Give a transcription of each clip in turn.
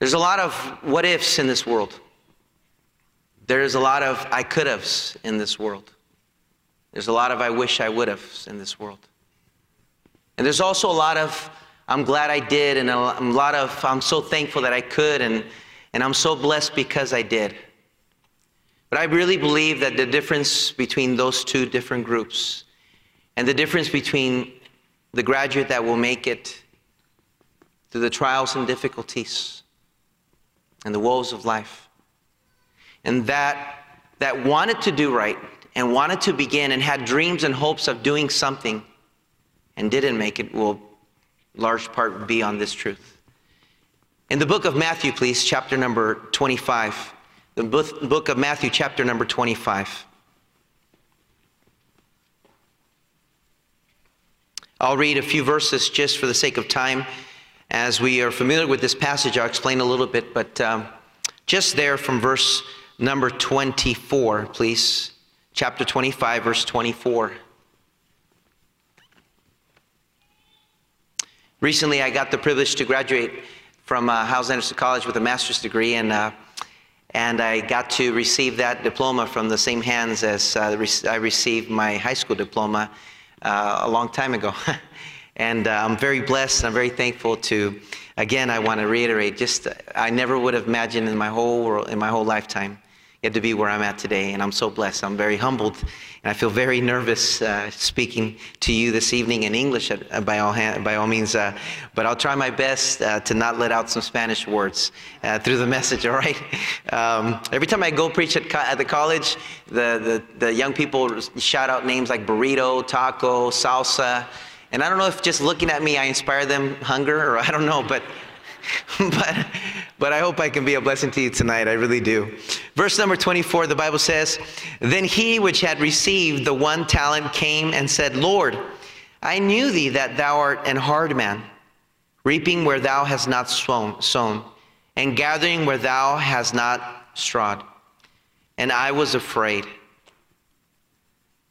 There's a lot of what ifs in this world. There's a lot of I could have's in this world. There's a lot of I wish I would have's in this world. And there's also a lot of I'm glad I did, and a lot of I'm so thankful that I could, and, and I'm so blessed because I did. But I really believe that the difference between those two different groups and the difference between the graduate that will make it through the trials and difficulties and the woes of life. And that that wanted to do right and wanted to begin and had dreams and hopes of doing something and didn't make it will large part be on this truth. In the book of matthew please chapter number 25 the book of matthew chapter number 25 I'll read a few verses just for the sake of time. As we are familiar with this passage, I'll explain a little bit, but um, just there from verse number 24, please. Chapter 25, verse 24. Recently, I got the privilege to graduate from uh, Anderson College with a master's degree, and, uh, and I got to receive that diploma from the same hands as uh, I received my high school diploma uh, a long time ago. and uh, I'm very blessed. I'm very thankful to, again, I want to reiterate, just I never would have imagined in my whole world, in my whole lifetime, get to be where I'm at today. And I'm so blessed. I'm very humbled. And I feel very nervous uh, speaking to you this evening in English uh, by, all hand, by all means. Uh, but I'll try my best uh, to not let out some Spanish words uh, through the message, all right? Um, every time I go preach at, co- at the college, the, the, the young people shout out names like burrito, taco, salsa. And I don't know if just looking at me, I inspire them hunger, or I don't know, but but, but I hope I can be a blessing to you tonight. I really do. Verse number 24, the Bible says, Then he which had received the one talent came and said, Lord, I knew thee that thou art an hard man, reaping where thou hast not sown, sown and gathering where thou hast not strawed. And I was afraid,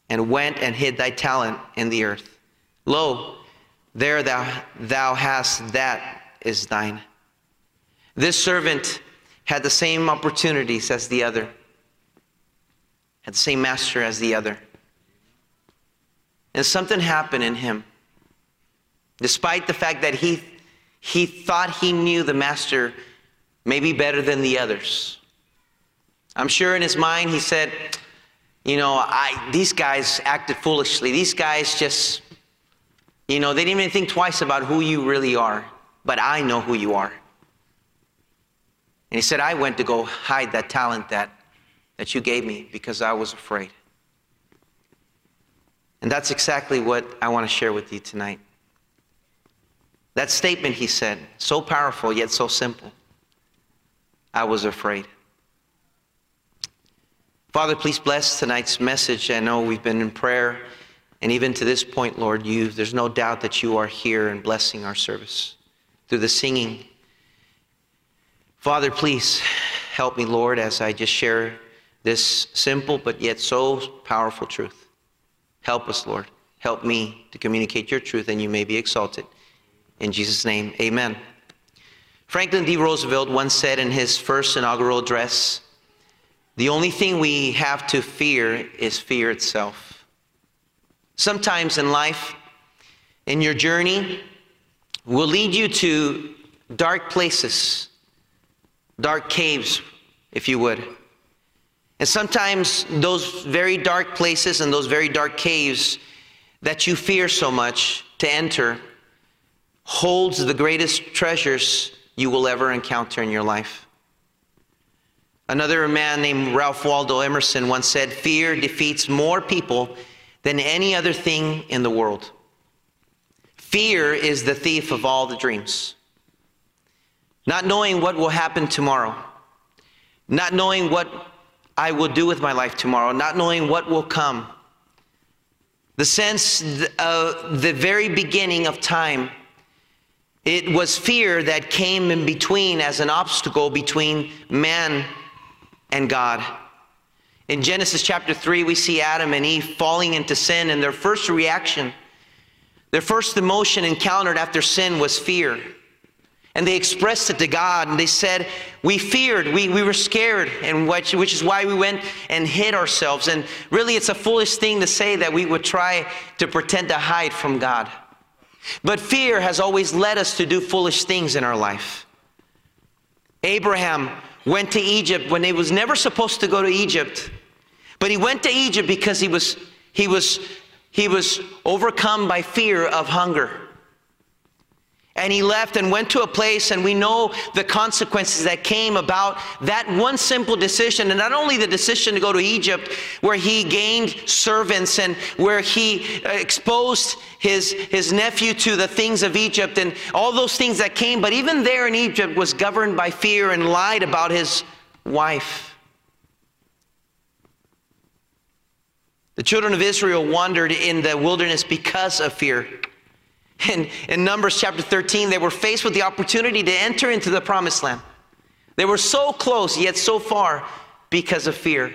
and went and hid thy talent in the earth. Lo, there thou, thou hast that is thine. This servant had the same opportunities as the other, had the same master as the other. And something happened in him. Despite the fact that he, he thought he knew the master maybe better than the others. I'm sure in his mind he said, you know, I, these guys acted foolishly. These guys just, you know, they didn't even think twice about who you really are but I know who you are. And he said, I went to go hide that talent that, that you gave me because I was afraid. And that's exactly what I want to share with you tonight. That statement he said, so powerful yet so simple. I was afraid. Father, please bless tonight's message. I know we've been in prayer, and even to this point, Lord, you, there's no doubt that you are here and blessing our service through the singing. Father, please help me, Lord, as I just share this simple but yet so powerful truth. Help us, Lord. Help me to communicate your truth, and you may be exalted. In Jesus' name, amen. Franklin D. Roosevelt once said in his first inaugural address The only thing we have to fear is fear itself. Sometimes in life, in your journey, will lead you to dark places, dark caves, if you would. And sometimes those very dark places and those very dark caves that you fear so much to enter holds the greatest treasures you will ever encounter in your life. Another man named Ralph Waldo Emerson once said, Fear defeats more people than any other thing in the world. Fear is the thief of all the dreams. Not knowing what will happen tomorrow, not knowing what I will do with my life tomorrow, not knowing what will come. The sense of the very beginning of time, it was fear that came in between as an obstacle between man and God. In Genesis chapter 3, we see Adam and Eve falling into sin, and their first reaction their first emotion encountered after sin was fear. And they expressed it to God and they said, We feared, we, we were scared, and which, which is why we went and hid ourselves. And really, it's a foolish thing to say that we would try to pretend to hide from God. But fear has always led us to do foolish things in our life. Abraham went to Egypt when he was never supposed to go to Egypt, but he went to Egypt because he was, he was, he was overcome by fear of hunger. And he left and went to a place, and we know the consequences that came about that one simple decision. And not only the decision to go to Egypt, where he gained servants and where he uh, exposed his, his nephew to the things of Egypt and all those things that came, but even there in Egypt was governed by fear and lied about his wife. The children of Israel wandered in the wilderness because of fear. In, in Numbers chapter 13, they were faced with the opportunity to enter into the promised land. They were so close, yet so far because of fear.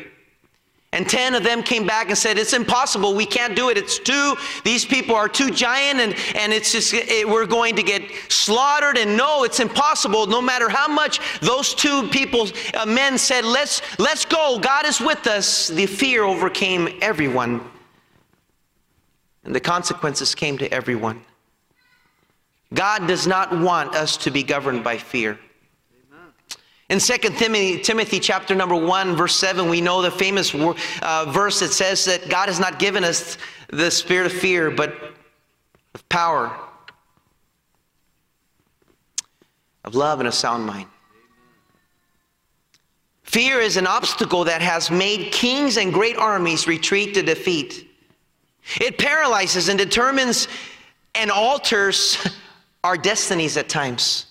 And 10 of them came back and said, It's impossible. We can't do it. It's too, these people are too giant and, and it's just, it, we're going to get slaughtered. And no, it's impossible. No matter how much those two people, uh, men said, let's, let's go. God is with us. The fear overcame everyone. And the consequences came to everyone. God does not want us to be governed by fear. In 2 Timothy, Timothy chapter number 1 verse 7 we know the famous uh, verse that says that God has not given us the spirit of fear but of power of love and a sound mind. Fear is an obstacle that has made kings and great armies retreat to defeat. It paralyzes and determines and alters our destinies at times.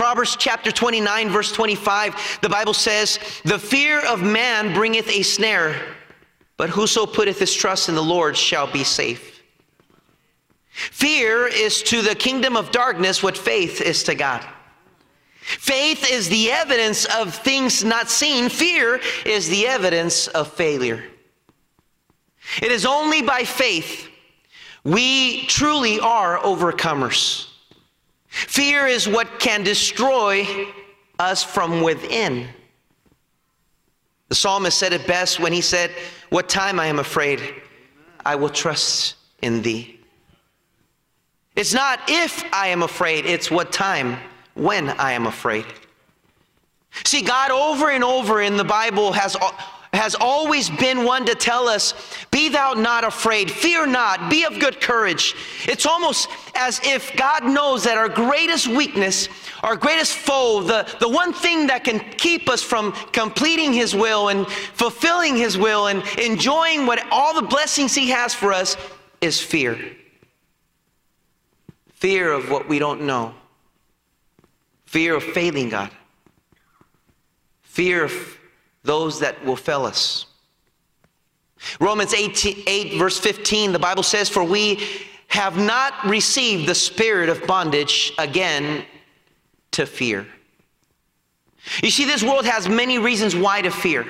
Proverbs chapter 29, verse 25, the Bible says, The fear of man bringeth a snare, but whoso putteth his trust in the Lord shall be safe. Fear is to the kingdom of darkness what faith is to God. Faith is the evidence of things not seen, fear is the evidence of failure. It is only by faith we truly are overcomers. Fear is what can destroy us from within. The psalmist said it best when he said, What time I am afraid, I will trust in thee. It's not if I am afraid, it's what time when I am afraid. See, God over and over in the Bible has has always been one to tell us, Be thou not afraid, fear not, be of good courage. It's almost as if God knows that our greatest weakness, our greatest foe, the, the one thing that can keep us from completing His will and fulfilling His will and enjoying what all the blessings He has for us is fear. Fear of what we don't know, fear of failing God, fear of those that will fail us. Romans 8, 8, verse 15, the Bible says, For we have not received the spirit of bondage again to fear. You see, this world has many reasons why to fear.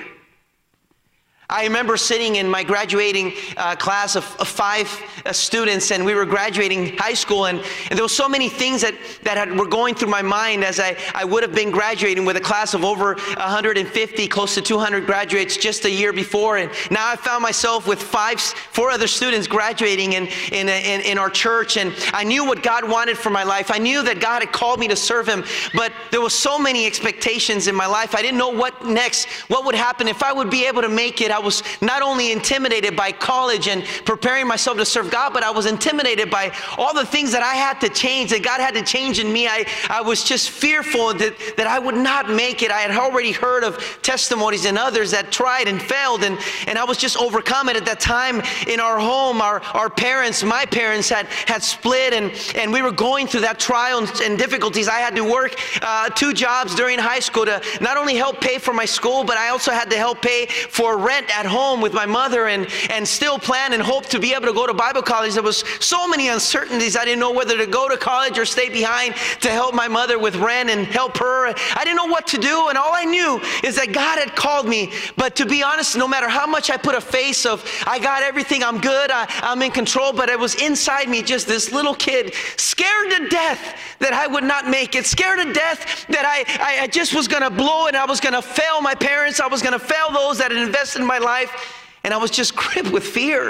I remember sitting in my graduating uh, class of, of five uh, students, and we were graduating high school, and, and there were so many things that, that had, were going through my mind as I, I would have been graduating with a class of over 150, close to 200 graduates just a year before. And now I found myself with five, four other students graduating in, in, in, in our church, and I knew what God wanted for my life. I knew that God had called me to serve Him, but there were so many expectations in my life. I didn't know what next, what would happen, if I would be able to make it. I was not only intimidated by college and preparing myself to serve God, but I was intimidated by all the things that I had to change, that God had to change in me. I, I was just fearful that, that I would not make it. I had already heard of testimonies and others that tried and failed, and, and I was just overcome. And at that time in our home, our, our parents, my parents had, had split, and, and we were going through that trial and, and difficulties. I had to work uh, two jobs during high school to not only help pay for my school, but I also had to help pay for rent at home with my mother and, and still plan and hope to be able to go to Bible college. There was so many uncertainties. I didn't know whether to go to college or stay behind to help my mother with rent and help her. I didn't know what to do. And all I knew is that God had called me. But to be honest, no matter how much I put a face of, I got everything, I'm good, I, I'm in control, but it was inside me just this little kid scared to death that I would not make it, scared to death that I, I, I just was going to blow it. I was going to fail my parents. I was going to fail those that had invested in my life. And I was just gripped with fear.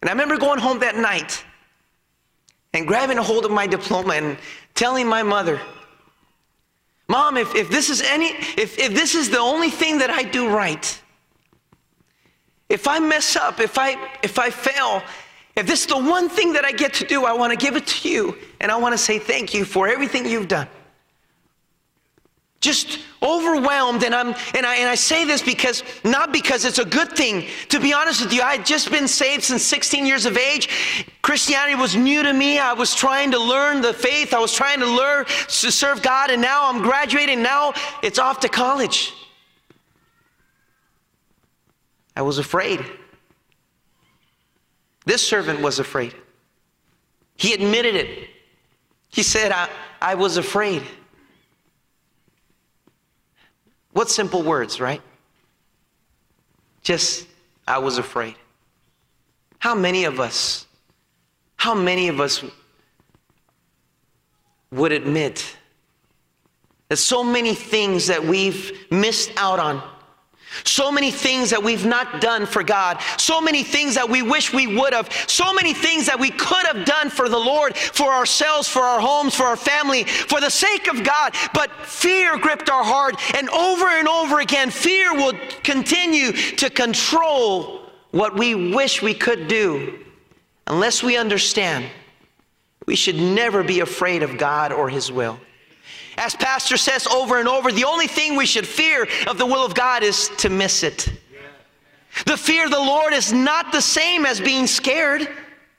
And I remember going home that night and grabbing a hold of my diploma and telling my mother, Mom, if, if this is any, if, if this is the only thing that I do right, if I mess up, if I if I fail, if this is the one thing that I get to do, I want to give it to you. And I want to say thank you for everything you've done just overwhelmed and i'm and i and i say this because not because it's a good thing. To be honest with you i had just been saved since 16 years of age. Christianity was new to me. I was trying to learn the faith. I was trying to learn to serve god and now i'm graduating. Now it's off to college. I was afraid. This servant was afraid. He admitted it. He said i, I was afraid what simple words, right? Just, I was afraid. How many of us, how many of us would admit that so many things that we've missed out on so many things that we've not done for God. So many things that we wish we would have. So many things that we could have done for the Lord, for ourselves, for our homes, for our family, for the sake of God. But fear gripped our heart. And over and over again, fear will continue to control what we wish we could do. Unless we understand, we should never be afraid of God or His will. As Pastor says over and over, the only thing we should fear of the will of God is to miss it. The fear of the Lord is not the same as being scared.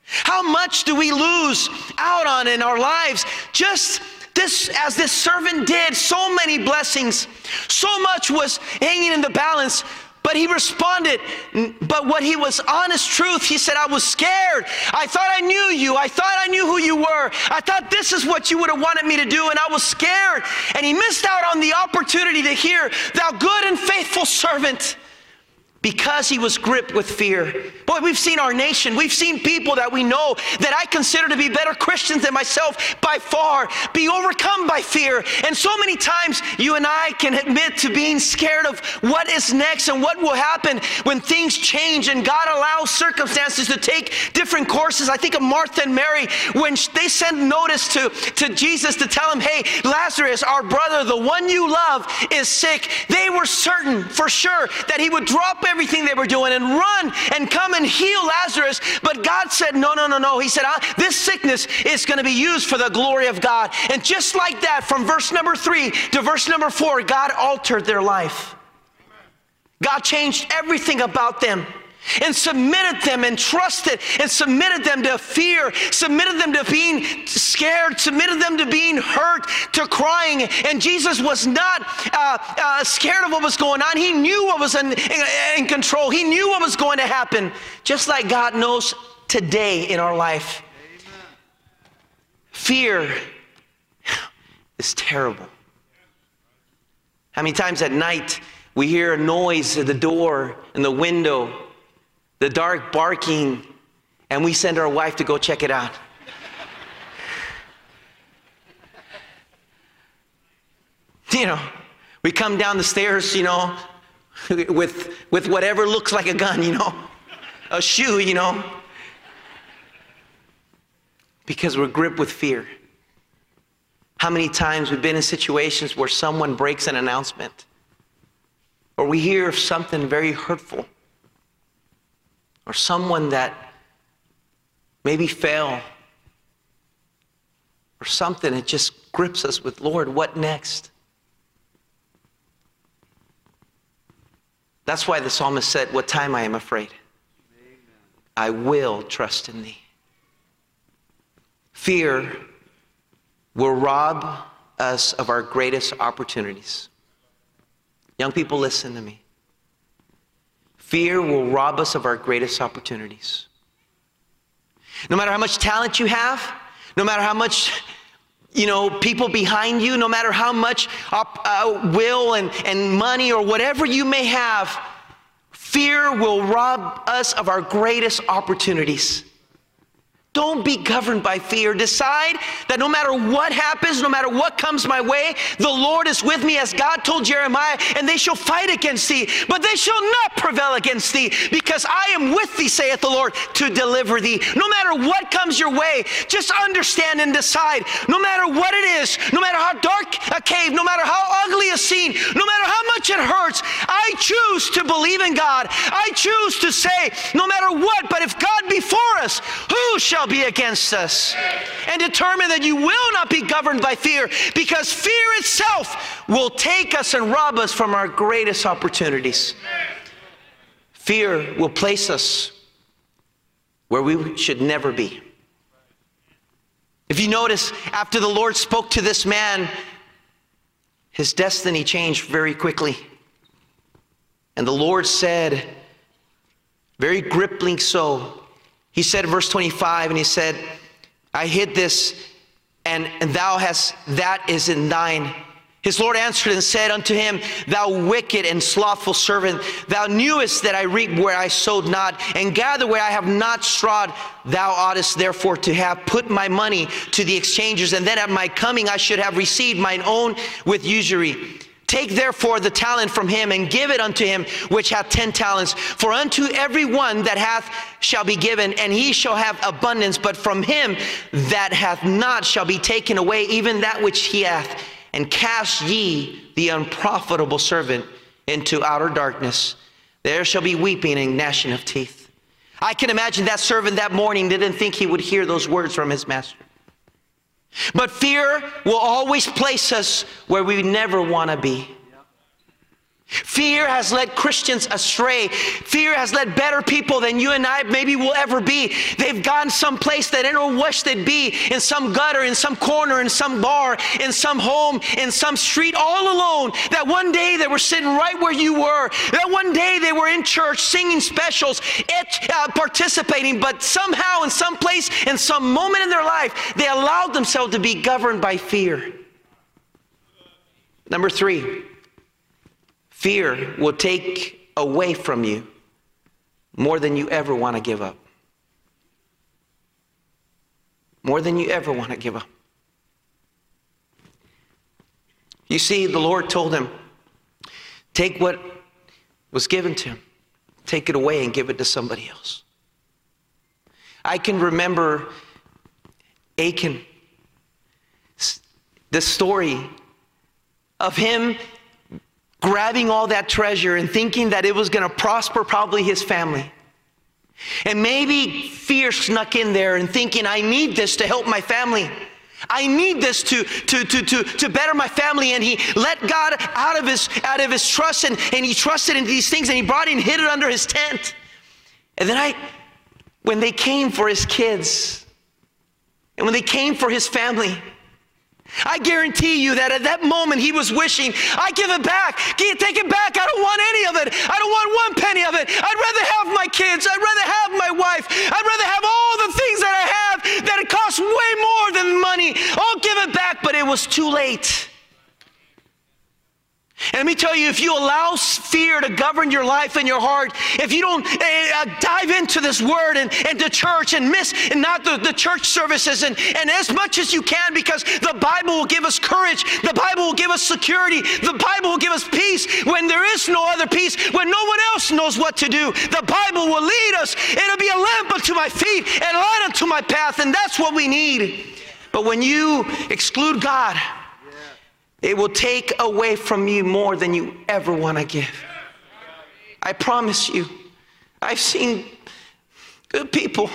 How much do we lose out on in our lives just this as this servant did so many blessings so much was hanging in the balance but he responded, but what he was honest truth, he said, I was scared. I thought I knew you. I thought I knew who you were. I thought this is what you would have wanted me to do, and I was scared. And he missed out on the opportunity to hear, Thou good and faithful servant because he was gripped with fear. Boy, we've seen our nation, we've seen people that we know that I consider to be better Christians than myself by far be overcome by fear. And so many times you and I can admit to being scared of what is next and what will happen when things change and God allows circumstances to take different courses. I think of Martha and Mary when they sent notice to, to Jesus to tell him, hey, Lazarus, our brother, the one you love, is sick. They were certain for sure that he would drop everything they were doing and run and come and heal Lazarus. But God said, No, no, no, no. He said, This sickness is going to be used for the glory of God. And just like that, from verse number three to verse number four, God altered their life. God changed everything about them and submitted them and trusted and submitted them to fear, submitted them to being scared, submitted them to being hurt, to crying. And Jesus was not uh, uh, scared of what was going on. He knew what was in, in, in control, He knew what was going to happen, just like God knows today in our life. Fear is terrible. How many times at night we hear a noise at the door and the window? The dark barking, and we send our wife to go check it out. you know, we come down the stairs, you know, with, with whatever looks like a gun, you know, a shoe, you know, because we're gripped with fear. How many times we've been in situations where someone breaks an announcement or we hear something very hurtful or someone that maybe fell or something, it just grips us with, Lord, what next? That's why the psalmist said, What time I am afraid? Amen. I will trust in thee. Fear will rob us of our greatest opportunities. Young people, listen to me. Fear will rob us of our greatest opportunities. No matter how much talent you have, no matter how much you know, people behind you, no matter how much uh, will and, and money or whatever you may have, fear will rob us of our greatest opportunities. Don't be governed by fear. Decide that no matter what happens, no matter what comes my way, the Lord is with me, as God told Jeremiah, and they shall fight against thee, but they shall not prevail against thee, because I am with thee, saith the Lord, to deliver thee. No matter what comes your way, just understand and decide, no matter what it is, no matter how dark a cave, no matter how ugly a scene, no matter how much it hurts, I choose to believe in God. I choose to say, no matter what, but if God be for us, who shall be against us. And determine that you will not be governed by fear because fear itself will take us and rob us from our greatest opportunities. Fear will place us where we should never be. If you notice, after the Lord spoke to this man, his destiny changed very quickly. And the Lord said, very gripping so, he said verse 25, and he said, I hid this, and, and thou hast, that is in thine. His Lord answered and said unto him, Thou wicked and slothful servant, thou knewest that I reap where I sowed not, and gather where I have not strawed. Thou oughtest therefore to have put my money to the exchangers, and then at my coming I should have received mine own with usury. Take therefore the talent from him and give it unto him which hath ten talents. For unto every one that hath shall be given, and he shall have abundance. But from him that hath not shall be taken away even that which he hath. And cast ye the unprofitable servant into outer darkness. There shall be weeping and gnashing of teeth. I can imagine that servant that morning didn't think he would hear those words from his master. But fear will always place us where we never want to be. Fear has led Christians astray. Fear has led better people than you and I maybe will ever be. They've gone someplace they didn't wish they'd be in some gutter, in some corner, in some bar, in some home, in some street, all alone. That one day they were sitting right where you were. That one day they were in church singing specials, it, uh, participating, but somehow, in some place, in some moment in their life, they allowed themselves to be governed by fear. Number three. Fear will take away from you more than you ever want to give up. More than you ever want to give up. You see, the Lord told him, take what was given to him, take it away and give it to somebody else. I can remember Achan, the story of him grabbing all that treasure and thinking that it was going to prosper probably his family. And maybe fear snuck in there and thinking, I need this to help my family. I need this to, to, to, to, to better my family. And he let God out of his, out of his trust and, and he trusted in these things and he brought it and hid it under his tent. And then I, when they came for his kids and when they came for his family, I guarantee you that at that moment he was wishing, I give it back. Can't take it back. I don't want any of it. I don't want one penny of it. I'd rather have my kids. I'd rather have my wife. I'd rather have all the things that I have that it costs way more than money. I'll give it back, but it was too late. And let me tell you, if you allow fear to govern your life and your heart, if you don't uh, dive into this word and, and the church and miss and not the, the church services and, and as much as you can, because the Bible will give us courage, the Bible will give us security, the Bible will give us peace when there is no other peace, when no one else knows what to do. The Bible will lead us. It'll be a lamp unto my feet and a light unto my path, and that's what we need. But when you exclude God, it will take away from you more than you ever want to give. I promise you. I've seen good people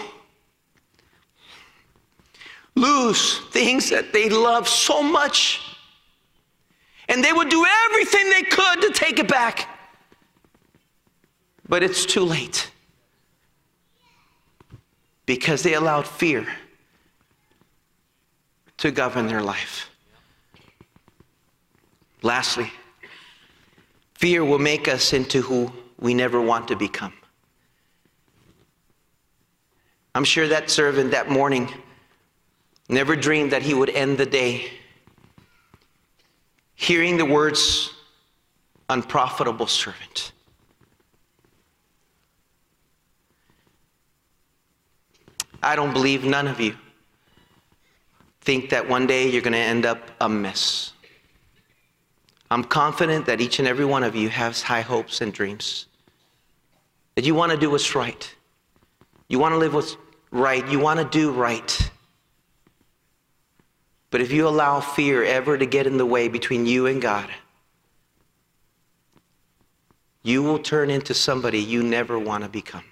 lose things that they love so much. And they would do everything they could to take it back. But it's too late. Because they allowed fear to govern their life. Lastly, fear will make us into who we never want to become. I'm sure that servant that morning never dreamed that he would end the day hearing the words, unprofitable servant. I don't believe none of you think that one day you're going to end up a mess. I'm confident that each and every one of you has high hopes and dreams. That you want to do what's right. You want to live what's right. You want to do right. But if you allow fear ever to get in the way between you and God, you will turn into somebody you never want to become.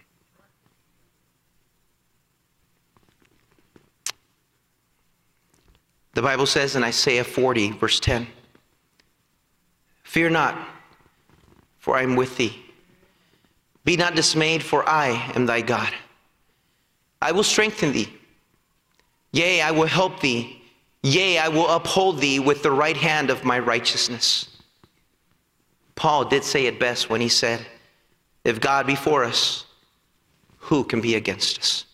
The Bible says in Isaiah 40, verse 10 Fear not, for I am with thee. Be not dismayed, for I am thy God. I will strengthen thee. Yea, I will help thee. Yea, I will uphold thee with the right hand of my righteousness. Paul did say it best when he said, If God be for us, who can be against us?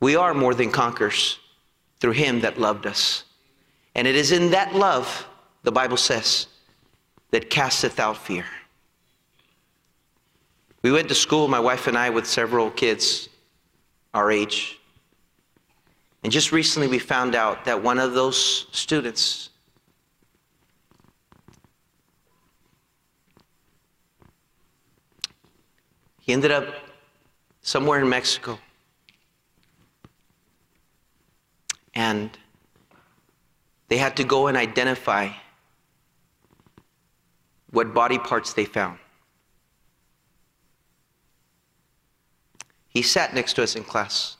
We are more than conquerors through him that loved us. And it is in that love, the Bible says, that casteth out fear. We went to school, my wife and I, with several kids our age. And just recently we found out that one of those students he ended up somewhere in Mexico. And they had to go and identify what body parts they found. He sat next to us in class.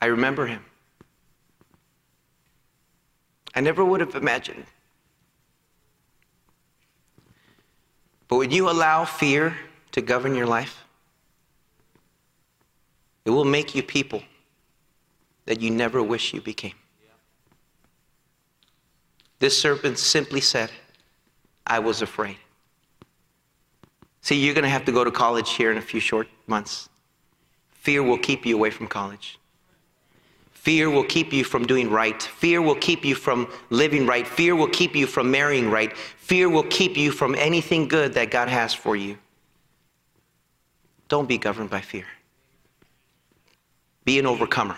I remember him. I never would have imagined. But when you allow fear to govern your life, it will make you people that you never wish you became. This serpent simply said, I was afraid. See, you're going to have to go to college here in a few short months. Fear will keep you away from college. Fear will keep you from doing right. Fear will keep you from living right. Fear will keep you from marrying right. Fear will keep you from anything good that God has for you. Don't be governed by fear. Be an overcomer.